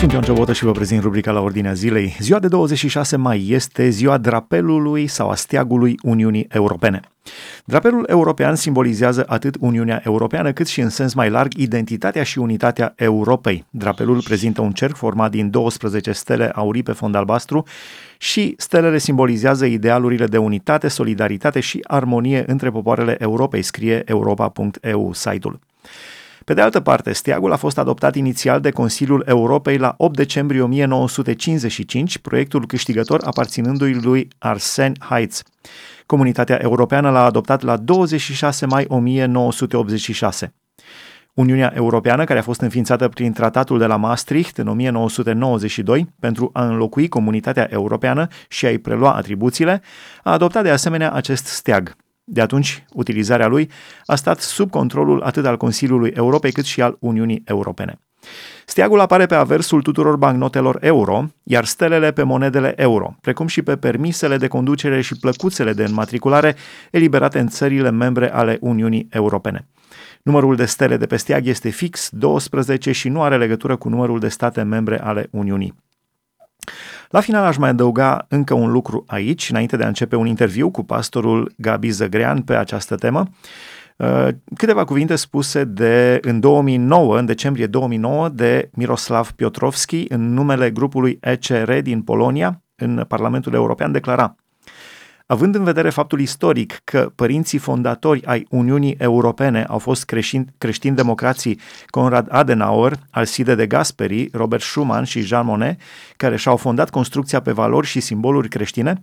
Sunt Ion Ciobotă și vă prezint rubrica la ordinea zilei. Ziua de 26 mai este ziua drapelului sau a steagului Uniunii Europene. Drapelul european simbolizează atât Uniunea Europeană cât și în sens mai larg identitatea și unitatea Europei. Drapelul prezintă un cerc format din 12 stele aurii pe fond albastru și stelele simbolizează idealurile de unitate, solidaritate și armonie între popoarele Europei, scrie europa.eu site-ul. Pe de altă parte, steagul a fost adoptat inițial de Consiliul Europei la 8 decembrie 1955, proiectul câștigător aparținându-i lui Arsene Heitz. Comunitatea Europeană l-a adoptat la 26 mai 1986. Uniunea Europeană, care a fost înființată prin tratatul de la Maastricht în 1992 pentru a înlocui comunitatea europeană și a-i prelua atribuțiile, a adoptat de asemenea acest steag. De atunci, utilizarea lui a stat sub controlul atât al Consiliului Europei cât și al Uniunii Europene. Steagul apare pe aversul tuturor bancnotelor euro, iar stelele pe monedele euro, precum și pe permisele de conducere și plăcuțele de înmatriculare eliberate în țările membre ale Uniunii Europene. Numărul de stele de pe steag este fix 12 și nu are legătură cu numărul de state membre ale Uniunii. La final aș mai adăuga încă un lucru aici, înainte de a începe un interviu cu pastorul Gabi Zăgrean pe această temă. Uh, câteva cuvinte spuse de în 2009, în decembrie 2009, de Miroslav Piotrowski în numele grupului ECR din Polonia în Parlamentul European declara Având în vedere faptul istoric că părinții fondatori ai Uniunii Europene au fost creștini, creștini democrații Conrad Adenauer, Alcide de Gasperi, Robert Schuman și Jean Monnet, care și-au fondat construcția pe valori și simboluri creștine,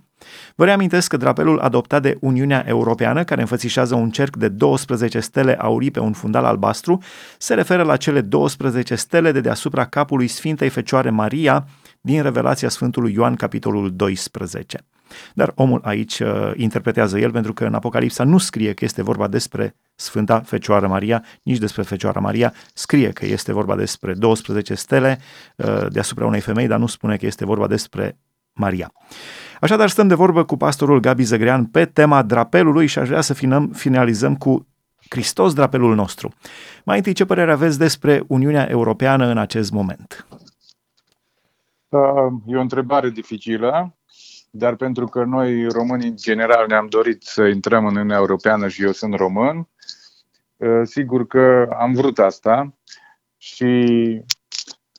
vă reamintesc că drapelul adoptat de Uniunea Europeană, care înfățișează un cerc de 12 stele aurii pe un fundal albastru, se referă la cele 12 stele de deasupra capului Sfintei Fecioare Maria din Revelația Sfântului Ioan, capitolul 12. Dar omul aici uh, interpretează el pentru că în Apocalipsa nu scrie că este vorba despre Sfânta Fecioară Maria, nici despre Fecioara Maria, scrie că este vorba despre 12 stele uh, deasupra unei femei, dar nu spune că este vorba despre Maria. Așadar, stăm de vorbă cu pastorul Gabi Zăgrean pe tema drapelului și aș vrea să finăm, finalizăm cu Hristos, drapelul nostru. Mai întâi, ce părere aveți despre Uniunea Europeană în acest moment? Uh, e o întrebare dificilă dar pentru că noi românii în general ne-am dorit să intrăm în Uniunea Europeană și eu sunt român, uh, sigur că am vrut asta și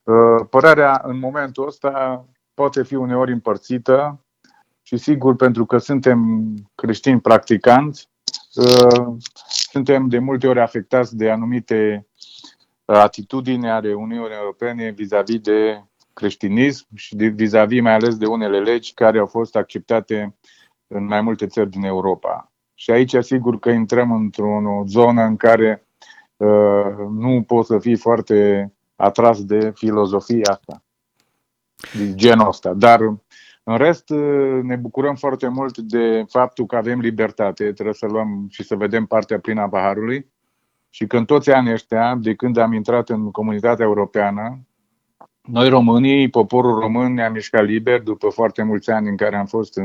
uh, părerea în momentul ăsta poate fi uneori împărțită și sigur pentru că suntem creștini practicanți, uh, suntem de multe ori afectați de anumite atitudini ale Uniunii Europene vis-a-vis de creștinism și vis-a-vis mai ales de unele legi care au fost acceptate în mai multe țări din Europa. Și aici, sigur că intrăm într-o zonă în care uh, nu poți să fii foarte atras de filozofia asta, de genul ăsta. Dar, în rest, uh, ne bucurăm foarte mult de faptul că avem libertate. Trebuie să luăm și să vedem partea plină a paharului. Și când toți anii ăștia, de când am intrat în comunitatea europeană, noi românii, poporul român, ne-am mișcat liber după foarte mulți ani în care am fost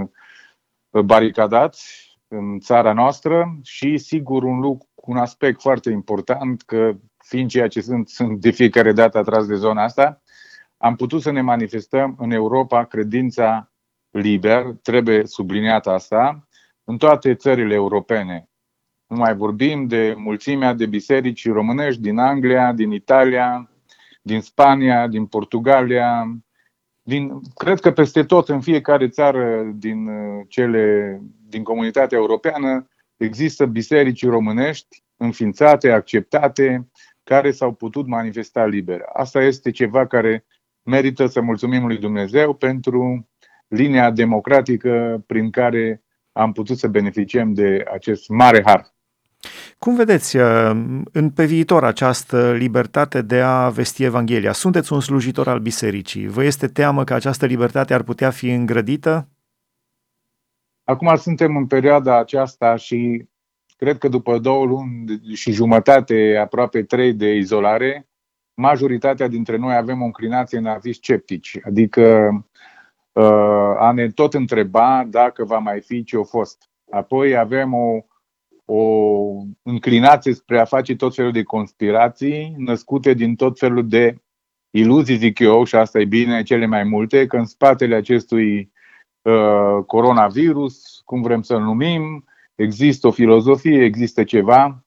baricadați în țara noastră și sigur un lucru, un aspect foarte important că fiind ceea ce sunt, sunt de fiecare dată atras de zona asta, am putut să ne manifestăm în Europa credința liber, trebuie subliniat asta, în toate țările europene. Nu mai vorbim de mulțimea de biserici românești din Anglia, din Italia, din Spania, din Portugalia, din, cred că peste tot în fiecare țară din uh, cele din comunitatea europeană există biserici românești înființate, acceptate, care s-au putut manifesta liber. Asta este ceva care merită să mulțumim lui Dumnezeu pentru linia democratică prin care am putut să beneficiem de acest mare har. Cum vedeți uh, în pe viitor această libertate de a vesti Evanghelia? Sunteți un slujitor al bisericii. Vă este teamă că această libertate ar putea fi îngrădită? Acum suntem în perioada aceasta și cred că după două luni și jumătate, aproape trei de izolare, majoritatea dintre noi avem o înclinație în a fi sceptici. Adică uh, a ne tot întreba dacă va mai fi ce a fost. Apoi avem o o înclinație spre a face tot felul de conspirații născute din tot felul de iluzii, zic eu, și asta e bine, cele mai multe, că în spatele acestui uh, coronavirus, cum vrem să-l numim, există o filozofie, există ceva.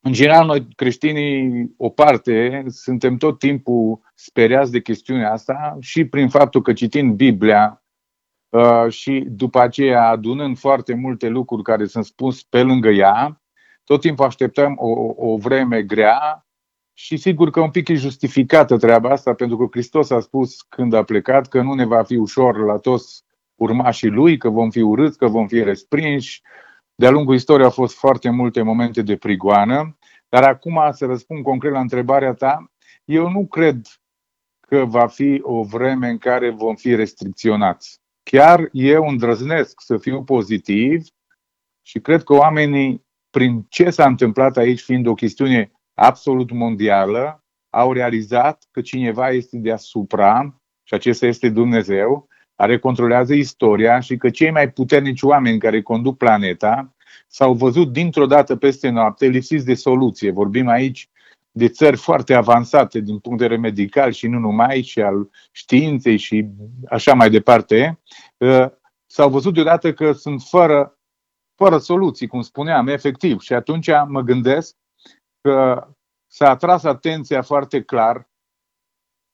În general, noi creștinii, o parte, suntem tot timpul speriați de chestiunea asta și prin faptul că citind Biblia uh, și după aceea adunând foarte multe lucruri care sunt spus pe lângă ea, tot timpul așteptăm o, o vreme grea și sigur că un pic e justificată treaba asta, pentru că Hristos a spus când a plecat că nu ne va fi ușor la toți urmașii lui, că vom fi urâți, că vom fi respinși. De-a lungul istoriei au fost foarte multe momente de prigoană, dar acum să răspund concret la întrebarea ta, eu nu cred că va fi o vreme în care vom fi restricționați. Chiar eu îndrăznesc să fiu pozitiv și cred că oamenii, prin ce s-a întâmplat aici, fiind o chestiune absolut mondială, au realizat că cineva este deasupra și acesta este Dumnezeu, care controlează istoria și că cei mai puternici oameni care conduc planeta s-au văzut dintr-o dată peste noapte lipsiți de soluție. Vorbim aici de țări foarte avansate din punct de vedere medical și nu numai, și al științei și așa mai departe, ă, s-au văzut deodată că sunt fără, fără soluții, cum spuneam, efectiv. Și atunci mă gândesc că s-a atras atenția foarte clar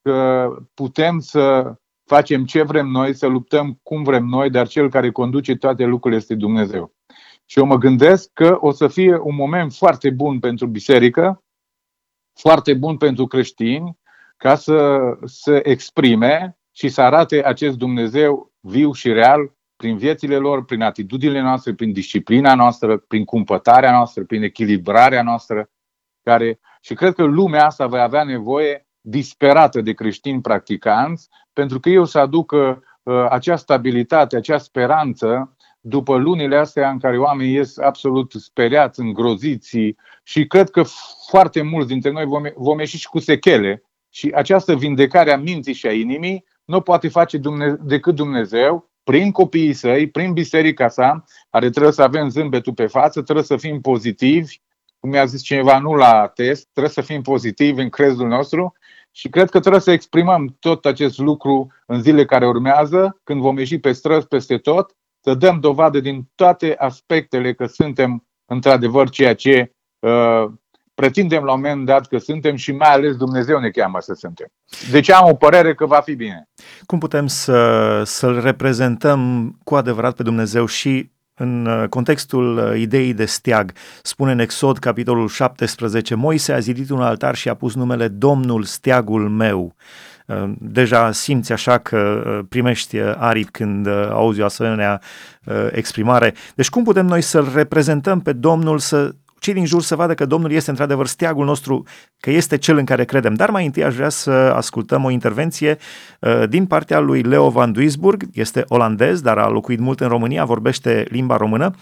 că putem să facem ce vrem noi, să luptăm cum vrem noi, dar cel care conduce toate lucrurile este Dumnezeu. Și eu mă gândesc că o să fie un moment foarte bun pentru biserică, foarte bun pentru creștini, ca să se exprime și să arate acest Dumnezeu viu și real prin viețile lor, prin atitudinile noastre, prin disciplina noastră, prin cumpătarea noastră, prin echilibrarea noastră, care și cred că lumea asta va avea nevoie disperată de creștini practicanți, pentru că eu să aducă uh, acea stabilitate, acea speranță după lunile astea în care oamenii ies absolut speriați, îngroziți și cred că foarte mulți dintre noi vom, vom ieși și cu sechele. Și această vindecare a minții și a inimii nu poate face Dumne- decât Dumnezeu prin copiii săi, prin biserica sa, care trebuie să avem zâmbetul pe față, trebuie să fim pozitivi, cum mi-a zis cineva, nu la test, trebuie să fim pozitivi în crezul nostru și cred că trebuie să exprimăm tot acest lucru în zile care urmează, când vom ieși pe străzi peste tot, să dăm dovadă din toate aspectele că suntem într-adevăr ceea ce uh, pretindem la un moment dat că suntem și mai ales Dumnezeu ne cheamă să suntem. Deci am o părere că va fi bine. Cum putem să, să-L reprezentăm cu adevărat pe Dumnezeu și în uh, contextul uh, ideii de steag, spune în Exod, capitolul 17, Moise a zidit un altar și a pus numele Domnul steagul meu. Uh, deja simți așa că primești aripi când auzi o asemenea exprimare. Deci cum putem noi să-L reprezentăm pe Domnul, să cei din jur să vadă că Domnul este într-adevăr steagul nostru, că este cel în care credem. Dar mai întâi aș vrea să ascultăm o intervenție uh, din partea lui Leo van Duisburg, este olandez, dar a locuit mult în România, vorbește limba română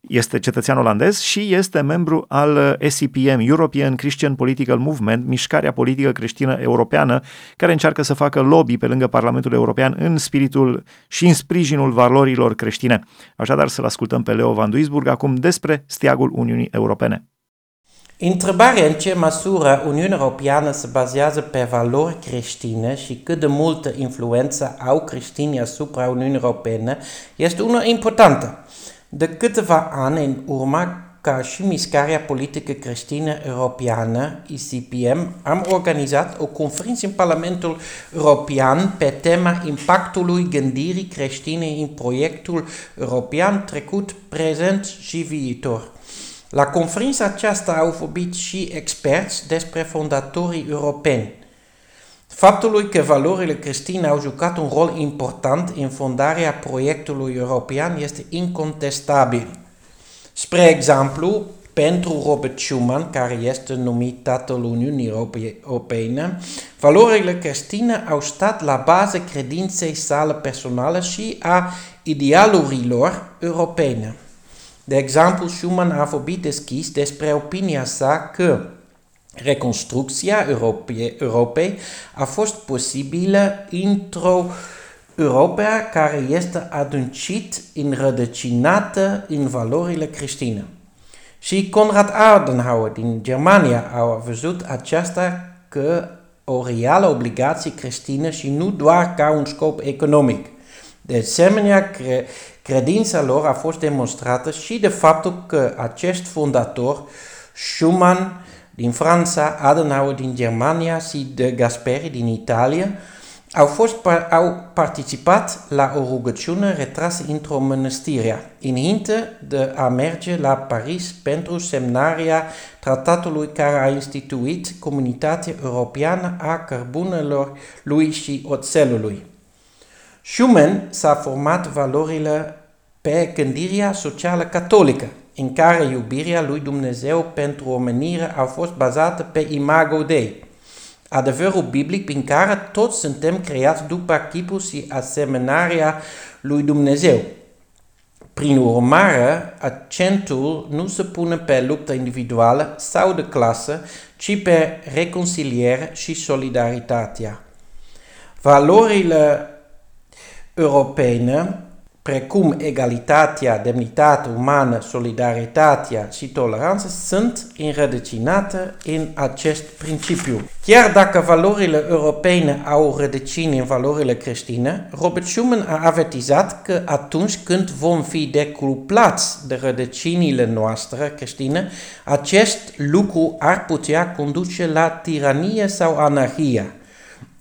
este cetățean olandez și este membru al SCPM, European Christian Political Movement, mișcarea politică creștină europeană, care încearcă să facă lobby pe lângă Parlamentul European în spiritul și în sprijinul valorilor creștine. Așadar să-l ascultăm pe Leo Van Duisburg acum despre steagul Uniunii Europene. Întrebarea în ce măsură Uniunea Europeană se bazează pe valori creștine și cât de multă influență au creștinii asupra Uniunii Europene este una importantă. De câteva ani în urmă, ca și mișcarea politică creștină europeană, ICPM, am organizat o conferință în Parlamentul European pe tema impactului gândirii creștine în proiectul european trecut, prezent și viitor. La conferința aceasta au vorbit și experți despre fondatorii europeni. Faptului că valorile creștine au jucat un rol important în fondarea proiectului european este incontestabil. Spre exemplu, pentru Robert Schuman, care este numit tatăl Uniunii Europene, valorile creștine au stat la bază credinței sale personale și a idealurilor europene. De exemplu, Schuman a vorbit deschis despre opinia sa că Reconstrucția Europei a fost posibilă într-o Europa care este adâncit înrădăcinată în valorile creștine. Și Konrad Adenauer din Germania a văzut aceasta că o reală obligație creștină și nu doar ca un scop economic. De asemenea, cre- credința lor a fost demonstrată și de faptul că acest fondator, Schumann din Franța, Adenauer din Germania și de Gasperi din Italia, au, fost, au participat la o rugăciune retrasă într-o mănăstire, înainte de a merge la Paris pentru semnarea tratatului care a instituit Comunitatea Europeană a Cărbunelor lui și Oțelului. Schumann s-a format valorile pe gândirea socială catolică, în care iubirea lui Dumnezeu pentru omenire a fost bazată pe imago Dei, adevărul biblic prin care toți suntem creați după chipul și asemănarea lui Dumnezeu. Prin urmare, accentul nu se pune pe lupta individuală sau de clasă, ci pe reconciliere și solidaritatea. Valorile europene precum egalitatea, demnitatea umană, solidaritatea și toleranța, sunt înrădăcinate în acest principiu. Chiar dacă valorile europene au rădăcini în valorile creștine, Robert Schuman a avertizat că atunci când vom fi deculuplați de rădăcinile noastre creștine, acest lucru ar putea conduce la tiranie sau anarhia.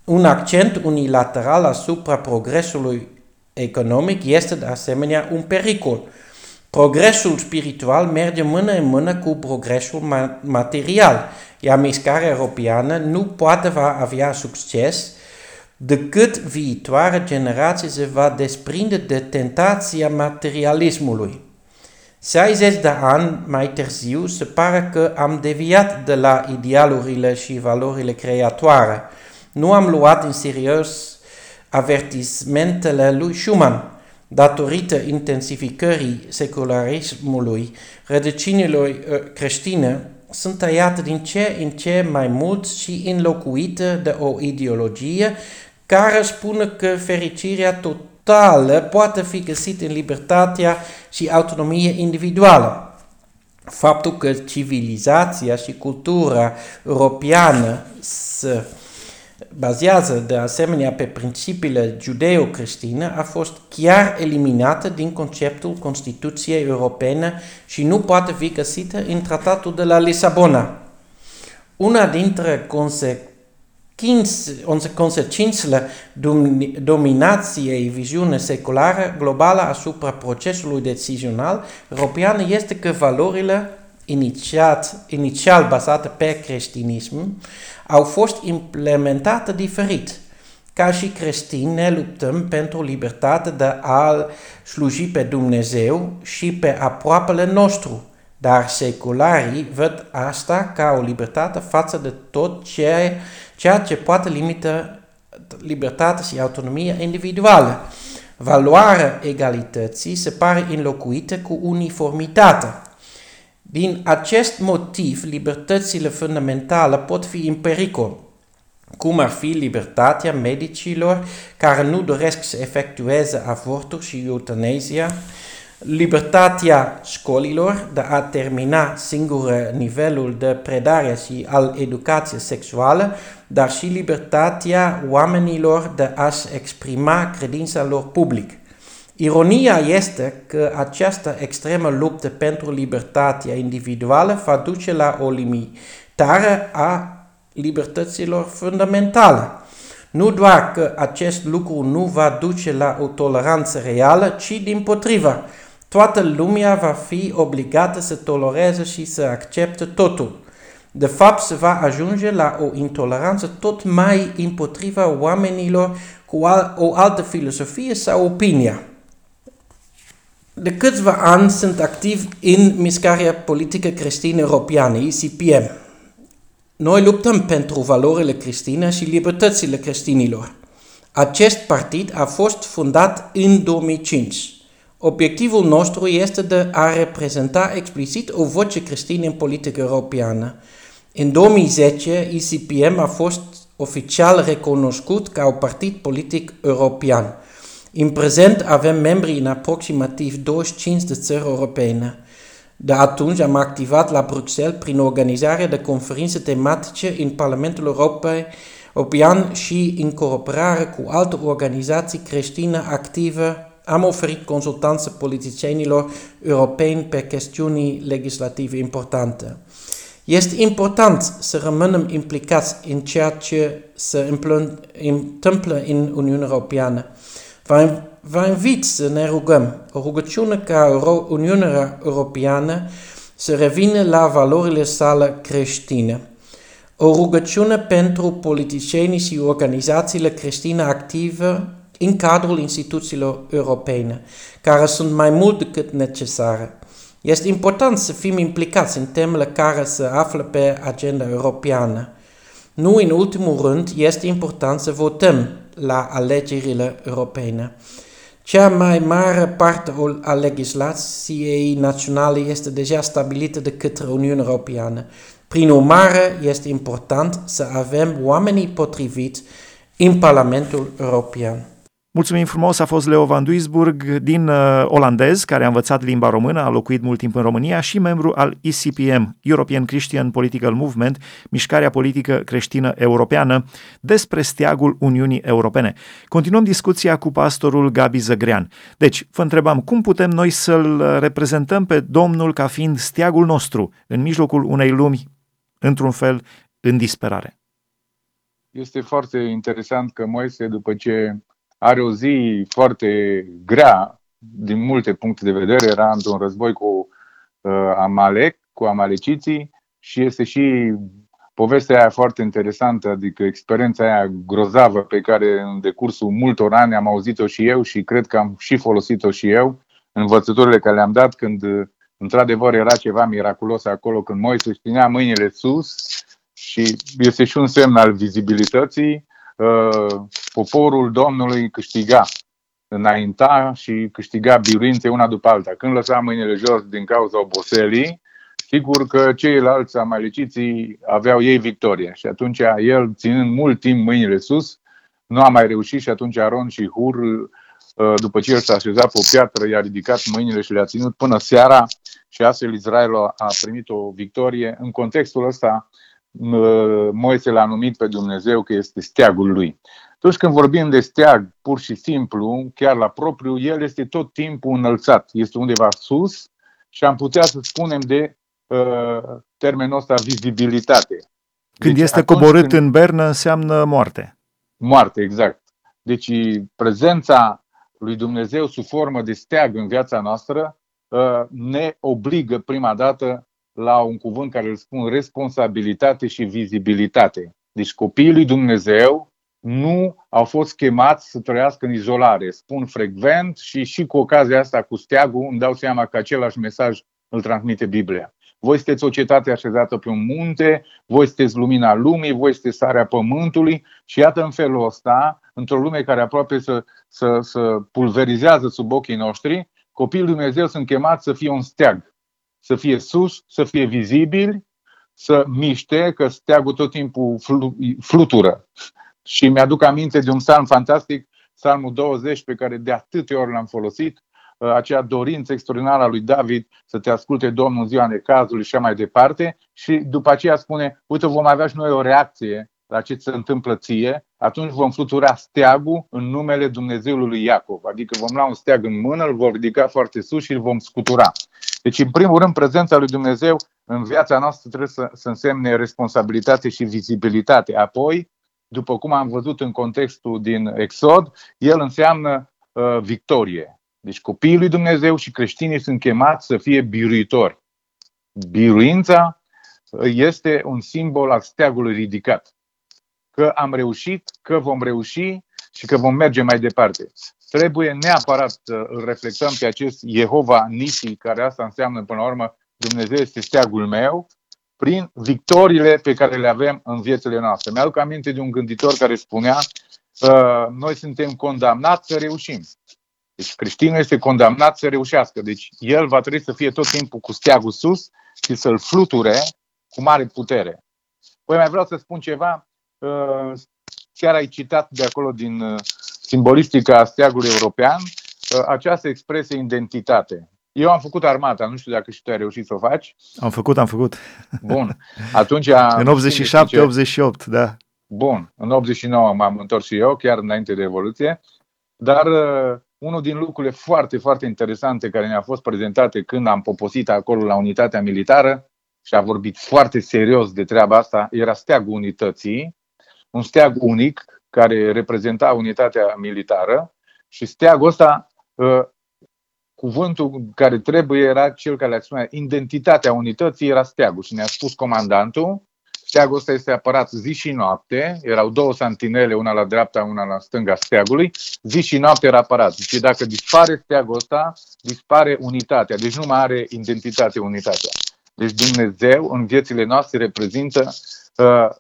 Un accent unilateral asupra progresului economic este de asemenea un pericol. Progresul spiritual merge mână în mână cu progresul material, iar mișcarea europeană nu poate va avea succes decât viitoarea generație se va desprinde de tentația materialismului. 60 de ani mai târziu se pare că am deviat de la idealurile și valorile creatoare. Nu am luat în serios avertismentele lui Schumann, datorită intensificării secularismului, rădăcinilor uh, creștine sunt tăiate din ce în ce mai mult și înlocuite de o ideologie care spune că fericirea totală poate fi găsită în libertatea și autonomie individuală. Faptul că civilizația și cultura europeană să bazează de asemenea pe principiile judeo-creștine, a fost chiar eliminată din conceptul Constituției Europene și nu poate fi găsită în tratatul de la Lisabona. Una dintre consecințele dominației viziune seculară globală asupra procesului decizional european este că valorile inițiat, inițial bazate pe creștinism au fost implementate diferit. Ca și creștini ne luptăm pentru libertate de a sluji pe Dumnezeu și pe aproapele nostru, dar secularii văd asta ca o libertate față de tot ceea, ceea ce poate limita libertatea și autonomia individuală. Valoarea egalității se pare înlocuită cu uniformitate. Din acest motiv, libertățile fundamentale pot fi în pericol, cum ar fi libertatea medicilor care nu doresc să efectueze avorturi și eutanazia, libertatea școlilor de a termina singur nivelul de predare și al educației sexuale, dar și libertatea oamenilor de a-și exprima credința lor public. Ironia este că această extremă luptă pentru libertatea individuală va duce la o limitare a libertăților fundamentale. Nu doar că acest lucru nu va duce la o toleranță reală, ci din potriva. Toată lumea va fi obligată să tolereze și să accepte totul. De fapt, se va ajunge la o intoleranță tot mai împotriva oamenilor cu o altă filosofie sau opinie. De câțiva ani sunt activ în mișcarea politică creștină europeană, ICPM. Noi luptăm pentru valorile creștine și libertățile creștinilor. Acest partid a fost fundat în 2005. Obiectivul nostru este de a reprezenta explicit o voce creștină în politică europeană. În 2010, ICPM a fost oficial recunoscut ca un partid politic european. În prezent avem membri în aproximativ 25 de țări europene. De atunci am activat la Bruxelles prin organizarea de conferințe tematice în Parlamentul Europei, european și în cooperare cu alte organizații creștine active am oferit consultanță politicienilor europeni pe chestiuni legislative importante. Este important să rămânem implicați în ceea ce se întâmplă în Uniunea Europeană. Vă, vă invit să ne rugăm, o rugăciune ca Uniunea Europeană să revină la valorile sale creștine. O rugăciune pentru politicienii și organizațiile creștine active în cadrul instituțiilor europene, care sunt mai mult decât necesare. Este important să fim implicați în temele care se află pe agenda europeană. Nu în ultimul rând, este important să votăm la alegerile europene. Cea mai mare parte a legislației naționale este deja stabilită de către Uniunea Europeană. Prin urmare, este important să avem oamenii potriviți în Parlamentul European. Mulțumim frumos, a fost Leo Van Duisburg din uh, olandez, care a învățat limba română, a locuit mult timp în România și membru al ECPM, European Christian Political Movement, mișcarea politică creștină europeană, despre steagul Uniunii Europene. Continuăm discuția cu pastorul Gabi Zăgrean. Deci, vă întrebam, cum putem noi să-l reprezentăm pe Domnul ca fiind steagul nostru în mijlocul unei lumi, într-un fel, în disperare? Este foarte interesant că Moise, după ce are o zi foarte grea din multe puncte de vedere. Era într-un război cu uh, Amalek, cu amaleciții și este și povestea aia foarte interesantă, adică experiența aia grozavă pe care în decursul multor ani am auzit-o și eu și cred că am și folosit-o și eu, învățăturile care le-am dat când într-adevăr era ceva miraculos acolo, când Moise își ținea mâinile sus și este și un semn al vizibilității Uh, poporul Domnului câștiga, înainta și câștiga biruințe una după alta. Când lăsa mâinile jos din cauza oboselii, sigur că ceilalți amaleciții aveau ei victorie. Și atunci el, ținând mult timp mâinile sus, nu a mai reușit și atunci Aron și Hur, uh, după ce el s-a așezat pe o piatră, i-a ridicat mâinile și le-a ținut până seara și astfel Israel a primit o victorie. În contextul ăsta, Moise l-a numit pe Dumnezeu că este steagul lui. Atunci când vorbim de steag, pur și simplu, chiar la propriu, el este tot timpul înălțat. Este undeva sus și am putea să spunem de uh, termenul ăsta vizibilitate. Când deci, este coborât când... în bernă, înseamnă moarte. Moarte, exact. Deci prezența lui Dumnezeu sub formă de steag în viața noastră uh, ne obligă prima dată la un cuvânt care îl spun responsabilitate și vizibilitate. Deci copiii lui Dumnezeu nu au fost chemați să trăiască în izolare. Spun frecvent și și cu ocazia asta cu steagul îmi dau seama că același mesaj îl transmite Biblia. Voi sunteți o cetate așezată pe un munte, voi sunteți lumina lumii, voi sunteți sarea pământului și iată în felul ăsta, într-o lume care aproape să, să, să pulverizează sub ochii noștri, copiii lui Dumnezeu sunt chemați să fie un steag să fie sus, să fie vizibil, să miște, că steagul tot timpul flutură. Și mi-aduc aminte de un psalm fantastic, psalmul 20, pe care de atâtea ori l-am folosit, uh, acea dorință extraordinară a lui David să te asculte Domnul în ziua necazului și așa mai departe. Și după aceea spune, uite, vom avea și noi o reacție la ce se întâmplă ție, atunci vom flutura steagul în numele Dumnezeului lui Iacov. Adică vom lua un steag în mână, îl vom ridica foarte sus și îl vom scutura. Deci, în primul rând, prezența lui Dumnezeu în viața noastră trebuie să, să însemne responsabilitate și vizibilitate. Apoi, după cum am văzut în contextul din Exod, el înseamnă uh, victorie. Deci copiii lui Dumnezeu și creștinii sunt chemați să fie biruitori. Biruința uh, este un simbol al steagului ridicat că am reușit, că vom reuși și că vom merge mai departe. Trebuie neapărat să îl reflectăm pe acest Jehova Nisi, care asta înseamnă până la urmă Dumnezeu este steagul meu, prin victoriile pe care le avem în viețile noastre. Mi-aduc aminte de un gânditor care spunea că noi suntem condamnați să reușim. Deci creștinul este condamnat să reușească. Deci el va trebui să fie tot timpul cu steagul sus și să-l fluture cu mare putere. Păi mai vreau să spun ceva. Uh, chiar ai citat de acolo din uh, simbolistica steagului european, uh, această expresie identitate. Eu am făcut armata, nu știu dacă și tu ai reușit să o faci. Am făcut, am făcut. Bun. Atunci În 87-88, da. Bun, în 89 m-am întors și eu, chiar înainte de Revoluție, dar uh, unul din lucrurile foarte, foarte interesante care ne-a fost prezentate când am poposit acolo la unitatea militară și a vorbit foarte serios de treaba asta, era steagul unității, un steag unic care reprezenta unitatea militară și steagul ăsta, uh, cuvântul care trebuie era cel care le spune identitatea unității era steagul și ne-a spus comandantul Steagul ăsta este apărat zi și noapte, erau două santinele, una la dreapta, una la stânga steagului, zi și noapte era apărat. Deci dacă dispare steagul ăsta, dispare unitatea, deci nu mai are identitate unitatea. Deci Dumnezeu în viețile noastre reprezintă uh,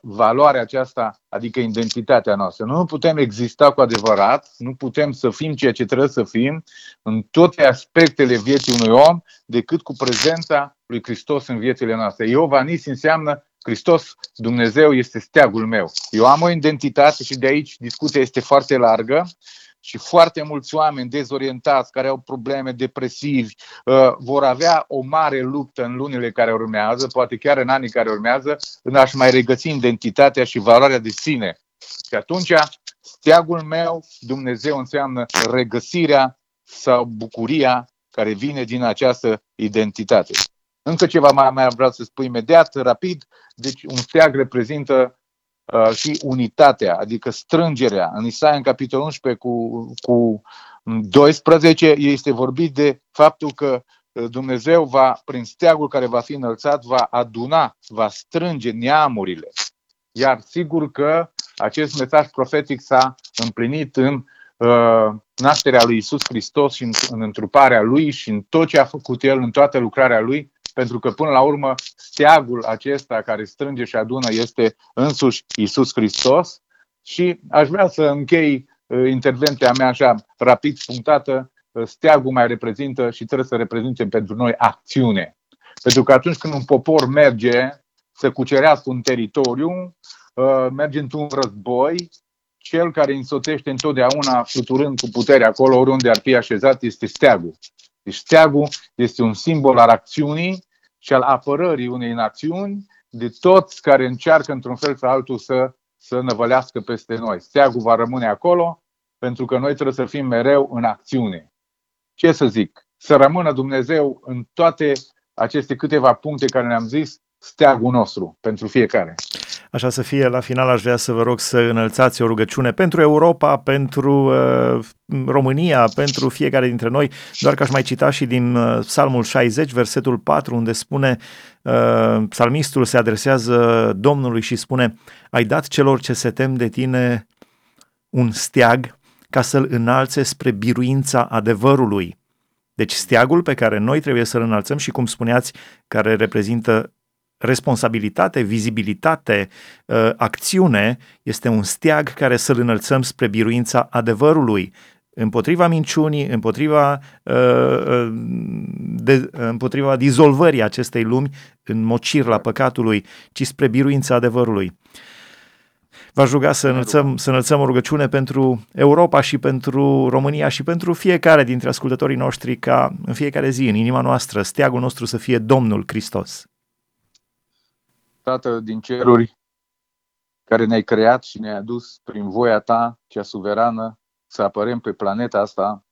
valoarea aceasta, adică identitatea noastră. Nu putem exista cu adevărat, nu putem să fim ceea ce trebuie să fim în toate aspectele vieții unui om decât cu prezența lui Hristos în viețile noastre. Iovanis înseamnă Hristos, Dumnezeu, este steagul meu. Eu am o identitate și de aici discuția este foarte largă și foarte mulți oameni dezorientați, care au probleme depresivi, uh, vor avea o mare luptă în lunile care urmează, poate chiar în anii care urmează, în a-și mai regăsi identitatea și valoarea de sine. Și atunci, steagul meu, Dumnezeu înseamnă regăsirea sau bucuria care vine din această identitate. Încă ceva mai, mai vreau să spun imediat, rapid. Deci un steag reprezintă uh, și unitatea, adică strângerea. În Isaia, în capitolul 11 cu, cu 12, este vorbit de faptul că uh, Dumnezeu va, prin steagul care va fi înălțat, va aduna, va strânge neamurile. Iar sigur că acest mesaj profetic s-a împlinit în uh, nașterea lui Isus Hristos și în, în întruparea lui și în tot ce a făcut el, în toată lucrarea lui, pentru că până la urmă steagul acesta care strânge și adună este însuși Isus Hristos și aș vrea să închei uh, intervenția mea așa rapid punctată, uh, steagul mai reprezintă și trebuie să reprezinte pentru noi acțiune. Pentru că atunci când un popor merge să cucerească un teritoriu, uh, merge într-un război, cel care însoțește întotdeauna fluturând cu putere acolo oriunde ar fi așezat este steagul. Deci steagul este un simbol al acțiunii și al apărării unei națiuni de toți care încearcă într-un fel sau altul să, să năvălească peste noi. Steagul va rămâne acolo pentru că noi trebuie să fim mereu în acțiune. Ce să zic? Să rămână Dumnezeu în toate aceste câteva puncte care ne-am zis, steagul nostru pentru fiecare. Așa să fie, la final aș vrea să vă rog să înălțați o rugăciune pentru Europa, pentru uh, România, pentru fiecare dintre noi, doar că aș mai cita și din uh, Psalmul 60, versetul 4, unde spune, uh, psalmistul se adresează Domnului și spune, ai dat celor ce se tem de tine un steag ca să-l înalțe spre biruința adevărului. Deci steagul pe care noi trebuie să-l înălțăm și, cum spuneați, care reprezintă responsabilitate, vizibilitate, uh, acțiune, este un steag care să-l înălțăm spre biruința adevărului, împotriva minciunii, împotriva, uh, uh, de, împotriva dizolvării acestei lumi în mocir la păcatului, ci spre biruința adevărului. V-aș ruga să înălțăm, să înălțăm o rugăciune pentru Europa și pentru România și pentru fiecare dintre ascultătorii noștri ca în fiecare zi, în inima noastră, steagul nostru să fie Domnul Hristos. Tată din ceruri, care ne-ai creat și ne-ai adus prin voia ta, cea suverană, să apărăm pe planeta asta,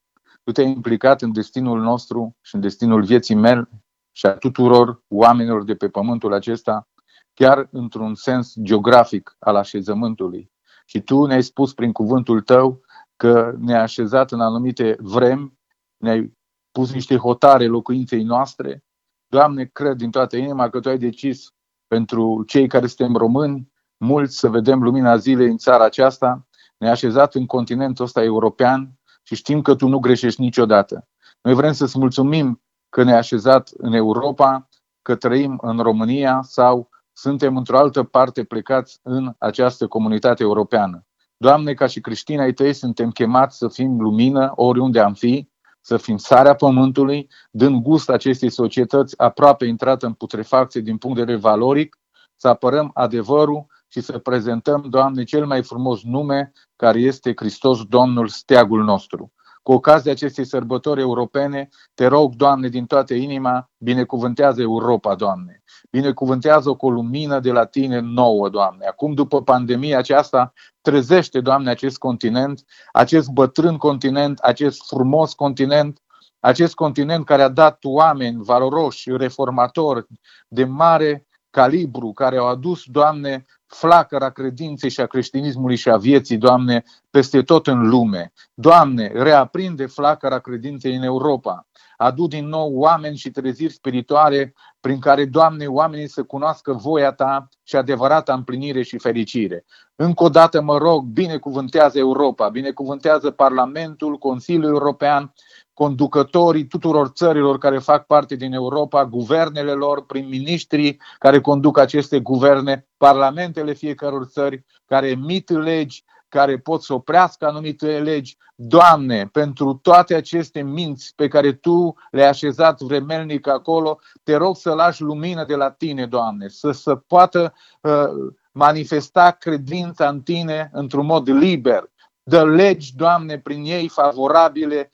tu te-ai implicat în destinul nostru și în destinul vieții mele și a tuturor oamenilor de pe pământul acesta, chiar într-un sens geografic al așezământului. Și tu ne-ai spus prin cuvântul tău că ne-ai așezat în anumite vremi, ne-ai pus niște hotare locuinței noastre. Doamne, cred din toată inima că Tu ai decis pentru cei care suntem români, mulți să vedem lumina zilei în țara aceasta, ne-a așezat în continentul ăsta european și știm că tu nu greșești niciodată. Noi vrem să-ți mulțumim că ne-ai așezat în Europa, că trăim în România sau suntem într-o altă parte plecați în această comunitate europeană. Doamne, ca și creștini ai tăi, suntem chemați să fim lumină oriunde am fi, să fim sarea pământului, dând gust acestei societăți aproape intrată în putrefacție din punct de vedere valoric, să apărăm adevărul și să prezentăm, Doamne, cel mai frumos nume care este Hristos Domnul, steagul nostru. Cu ocazia acestei sărbători europene, te rog, Doamne, din toată inima, binecuvântează Europa, Doamne. Binecuvântează cu o lumină de la Tine nouă, Doamne. Acum, după pandemia aceasta, trezește, Doamne, acest continent, acest bătrân continent, acest frumos continent, acest continent care a dat oameni valoroși, reformatori, de mare calibru, care au adus, Doamne, flacăra credinței și a creștinismului și a vieții, Doamne, peste tot în lume. Doamne, reaprinde flacăra credinței în Europa. Adu din nou oameni și treziri spirituale prin care, Doamne, oamenii să cunoască voia Ta și adevărata împlinire și fericire. Încă o dată mă rog, binecuvântează Europa, binecuvântează Parlamentul, Consiliul European, conducătorii tuturor țărilor care fac parte din Europa, guvernele lor, prim-ministrii care conduc aceste guverne, parlamentele fiecăror țări care emit legi, care pot să oprească anumite legi. Doamne, pentru toate aceste minți pe care Tu le-ai așezat vremelnic acolo, te rog să lași lumină de la Tine, Doamne, să se poată uh, manifesta credința în Tine într-un mod liber. Dă legi, Doamne, prin ei favorabile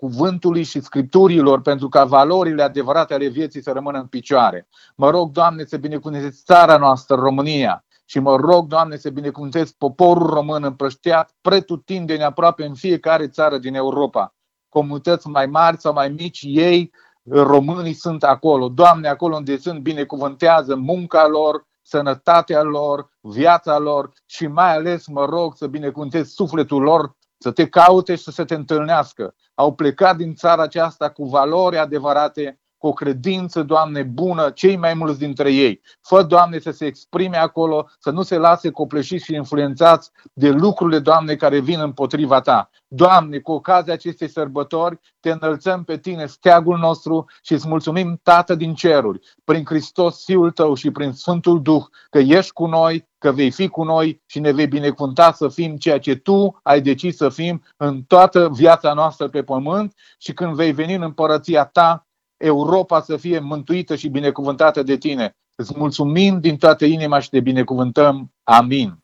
cuvântului și scripturilor pentru ca valorile adevărate ale vieții să rămână în picioare. Mă rog, Doamne, să binecuvântezi țara noastră, România, și mă rog, Doamne, să binecuvântezi poporul român împrășteat pretutindeni aproape în fiecare țară din Europa. Comunități mai mari sau mai mici, ei, românii, sunt acolo. Doamne, acolo unde sunt, binecuvântează munca lor, sănătatea lor, viața lor și mai ales mă rog să binecuvântezi sufletul lor să te caute și să se te întâlnească. Au plecat din țara aceasta cu valori adevărate, cu o credință, Doamne, bună, cei mai mulți dintre ei. Fă, Doamne, să se exprime acolo, să nu se lase copleșiți și influențați de lucrurile, Doamne, care vin împotriva Ta. Doamne, cu ocazia acestei sărbători, te înălțăm pe Tine, steagul nostru și îți mulțumim, Tată din ceruri, prin Hristos, Fiul Tău și prin Sfântul Duh, că ești cu noi, că vei fi cu noi și ne vei binecuvânta să fim ceea ce Tu ai decis să fim în toată viața noastră pe pământ și când vei veni în împărăția Ta, Europa să fie mântuită și binecuvântată de tine. Îți mulțumim din toată inima și te binecuvântăm. Amin.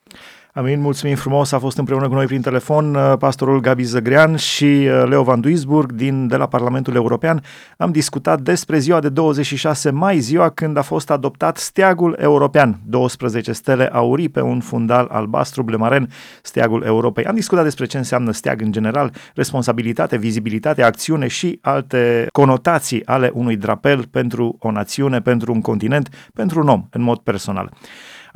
Amin, mulțumim frumos. A fost împreună cu noi prin telefon uh, pastorul Gabi Zăgrean și uh, Leo Van Duisburg din, de la Parlamentul European. Am discutat despre ziua de 26 mai, ziua când a fost adoptat steagul european, 12 stele aurii pe un fundal albastru blemaren, steagul Europei. Am discutat despre ce înseamnă steag în general, responsabilitate, vizibilitate, acțiune și alte conotații ale unui drapel pentru o națiune, pentru un continent, pentru un om, în mod personal.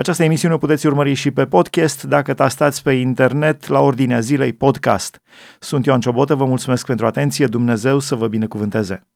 Această emisiune o puteți urmări și pe podcast dacă tastați pe internet la ordinea zilei podcast. Sunt Ioan Ciobotă, vă mulțumesc pentru atenție, Dumnezeu să vă binecuvânteze!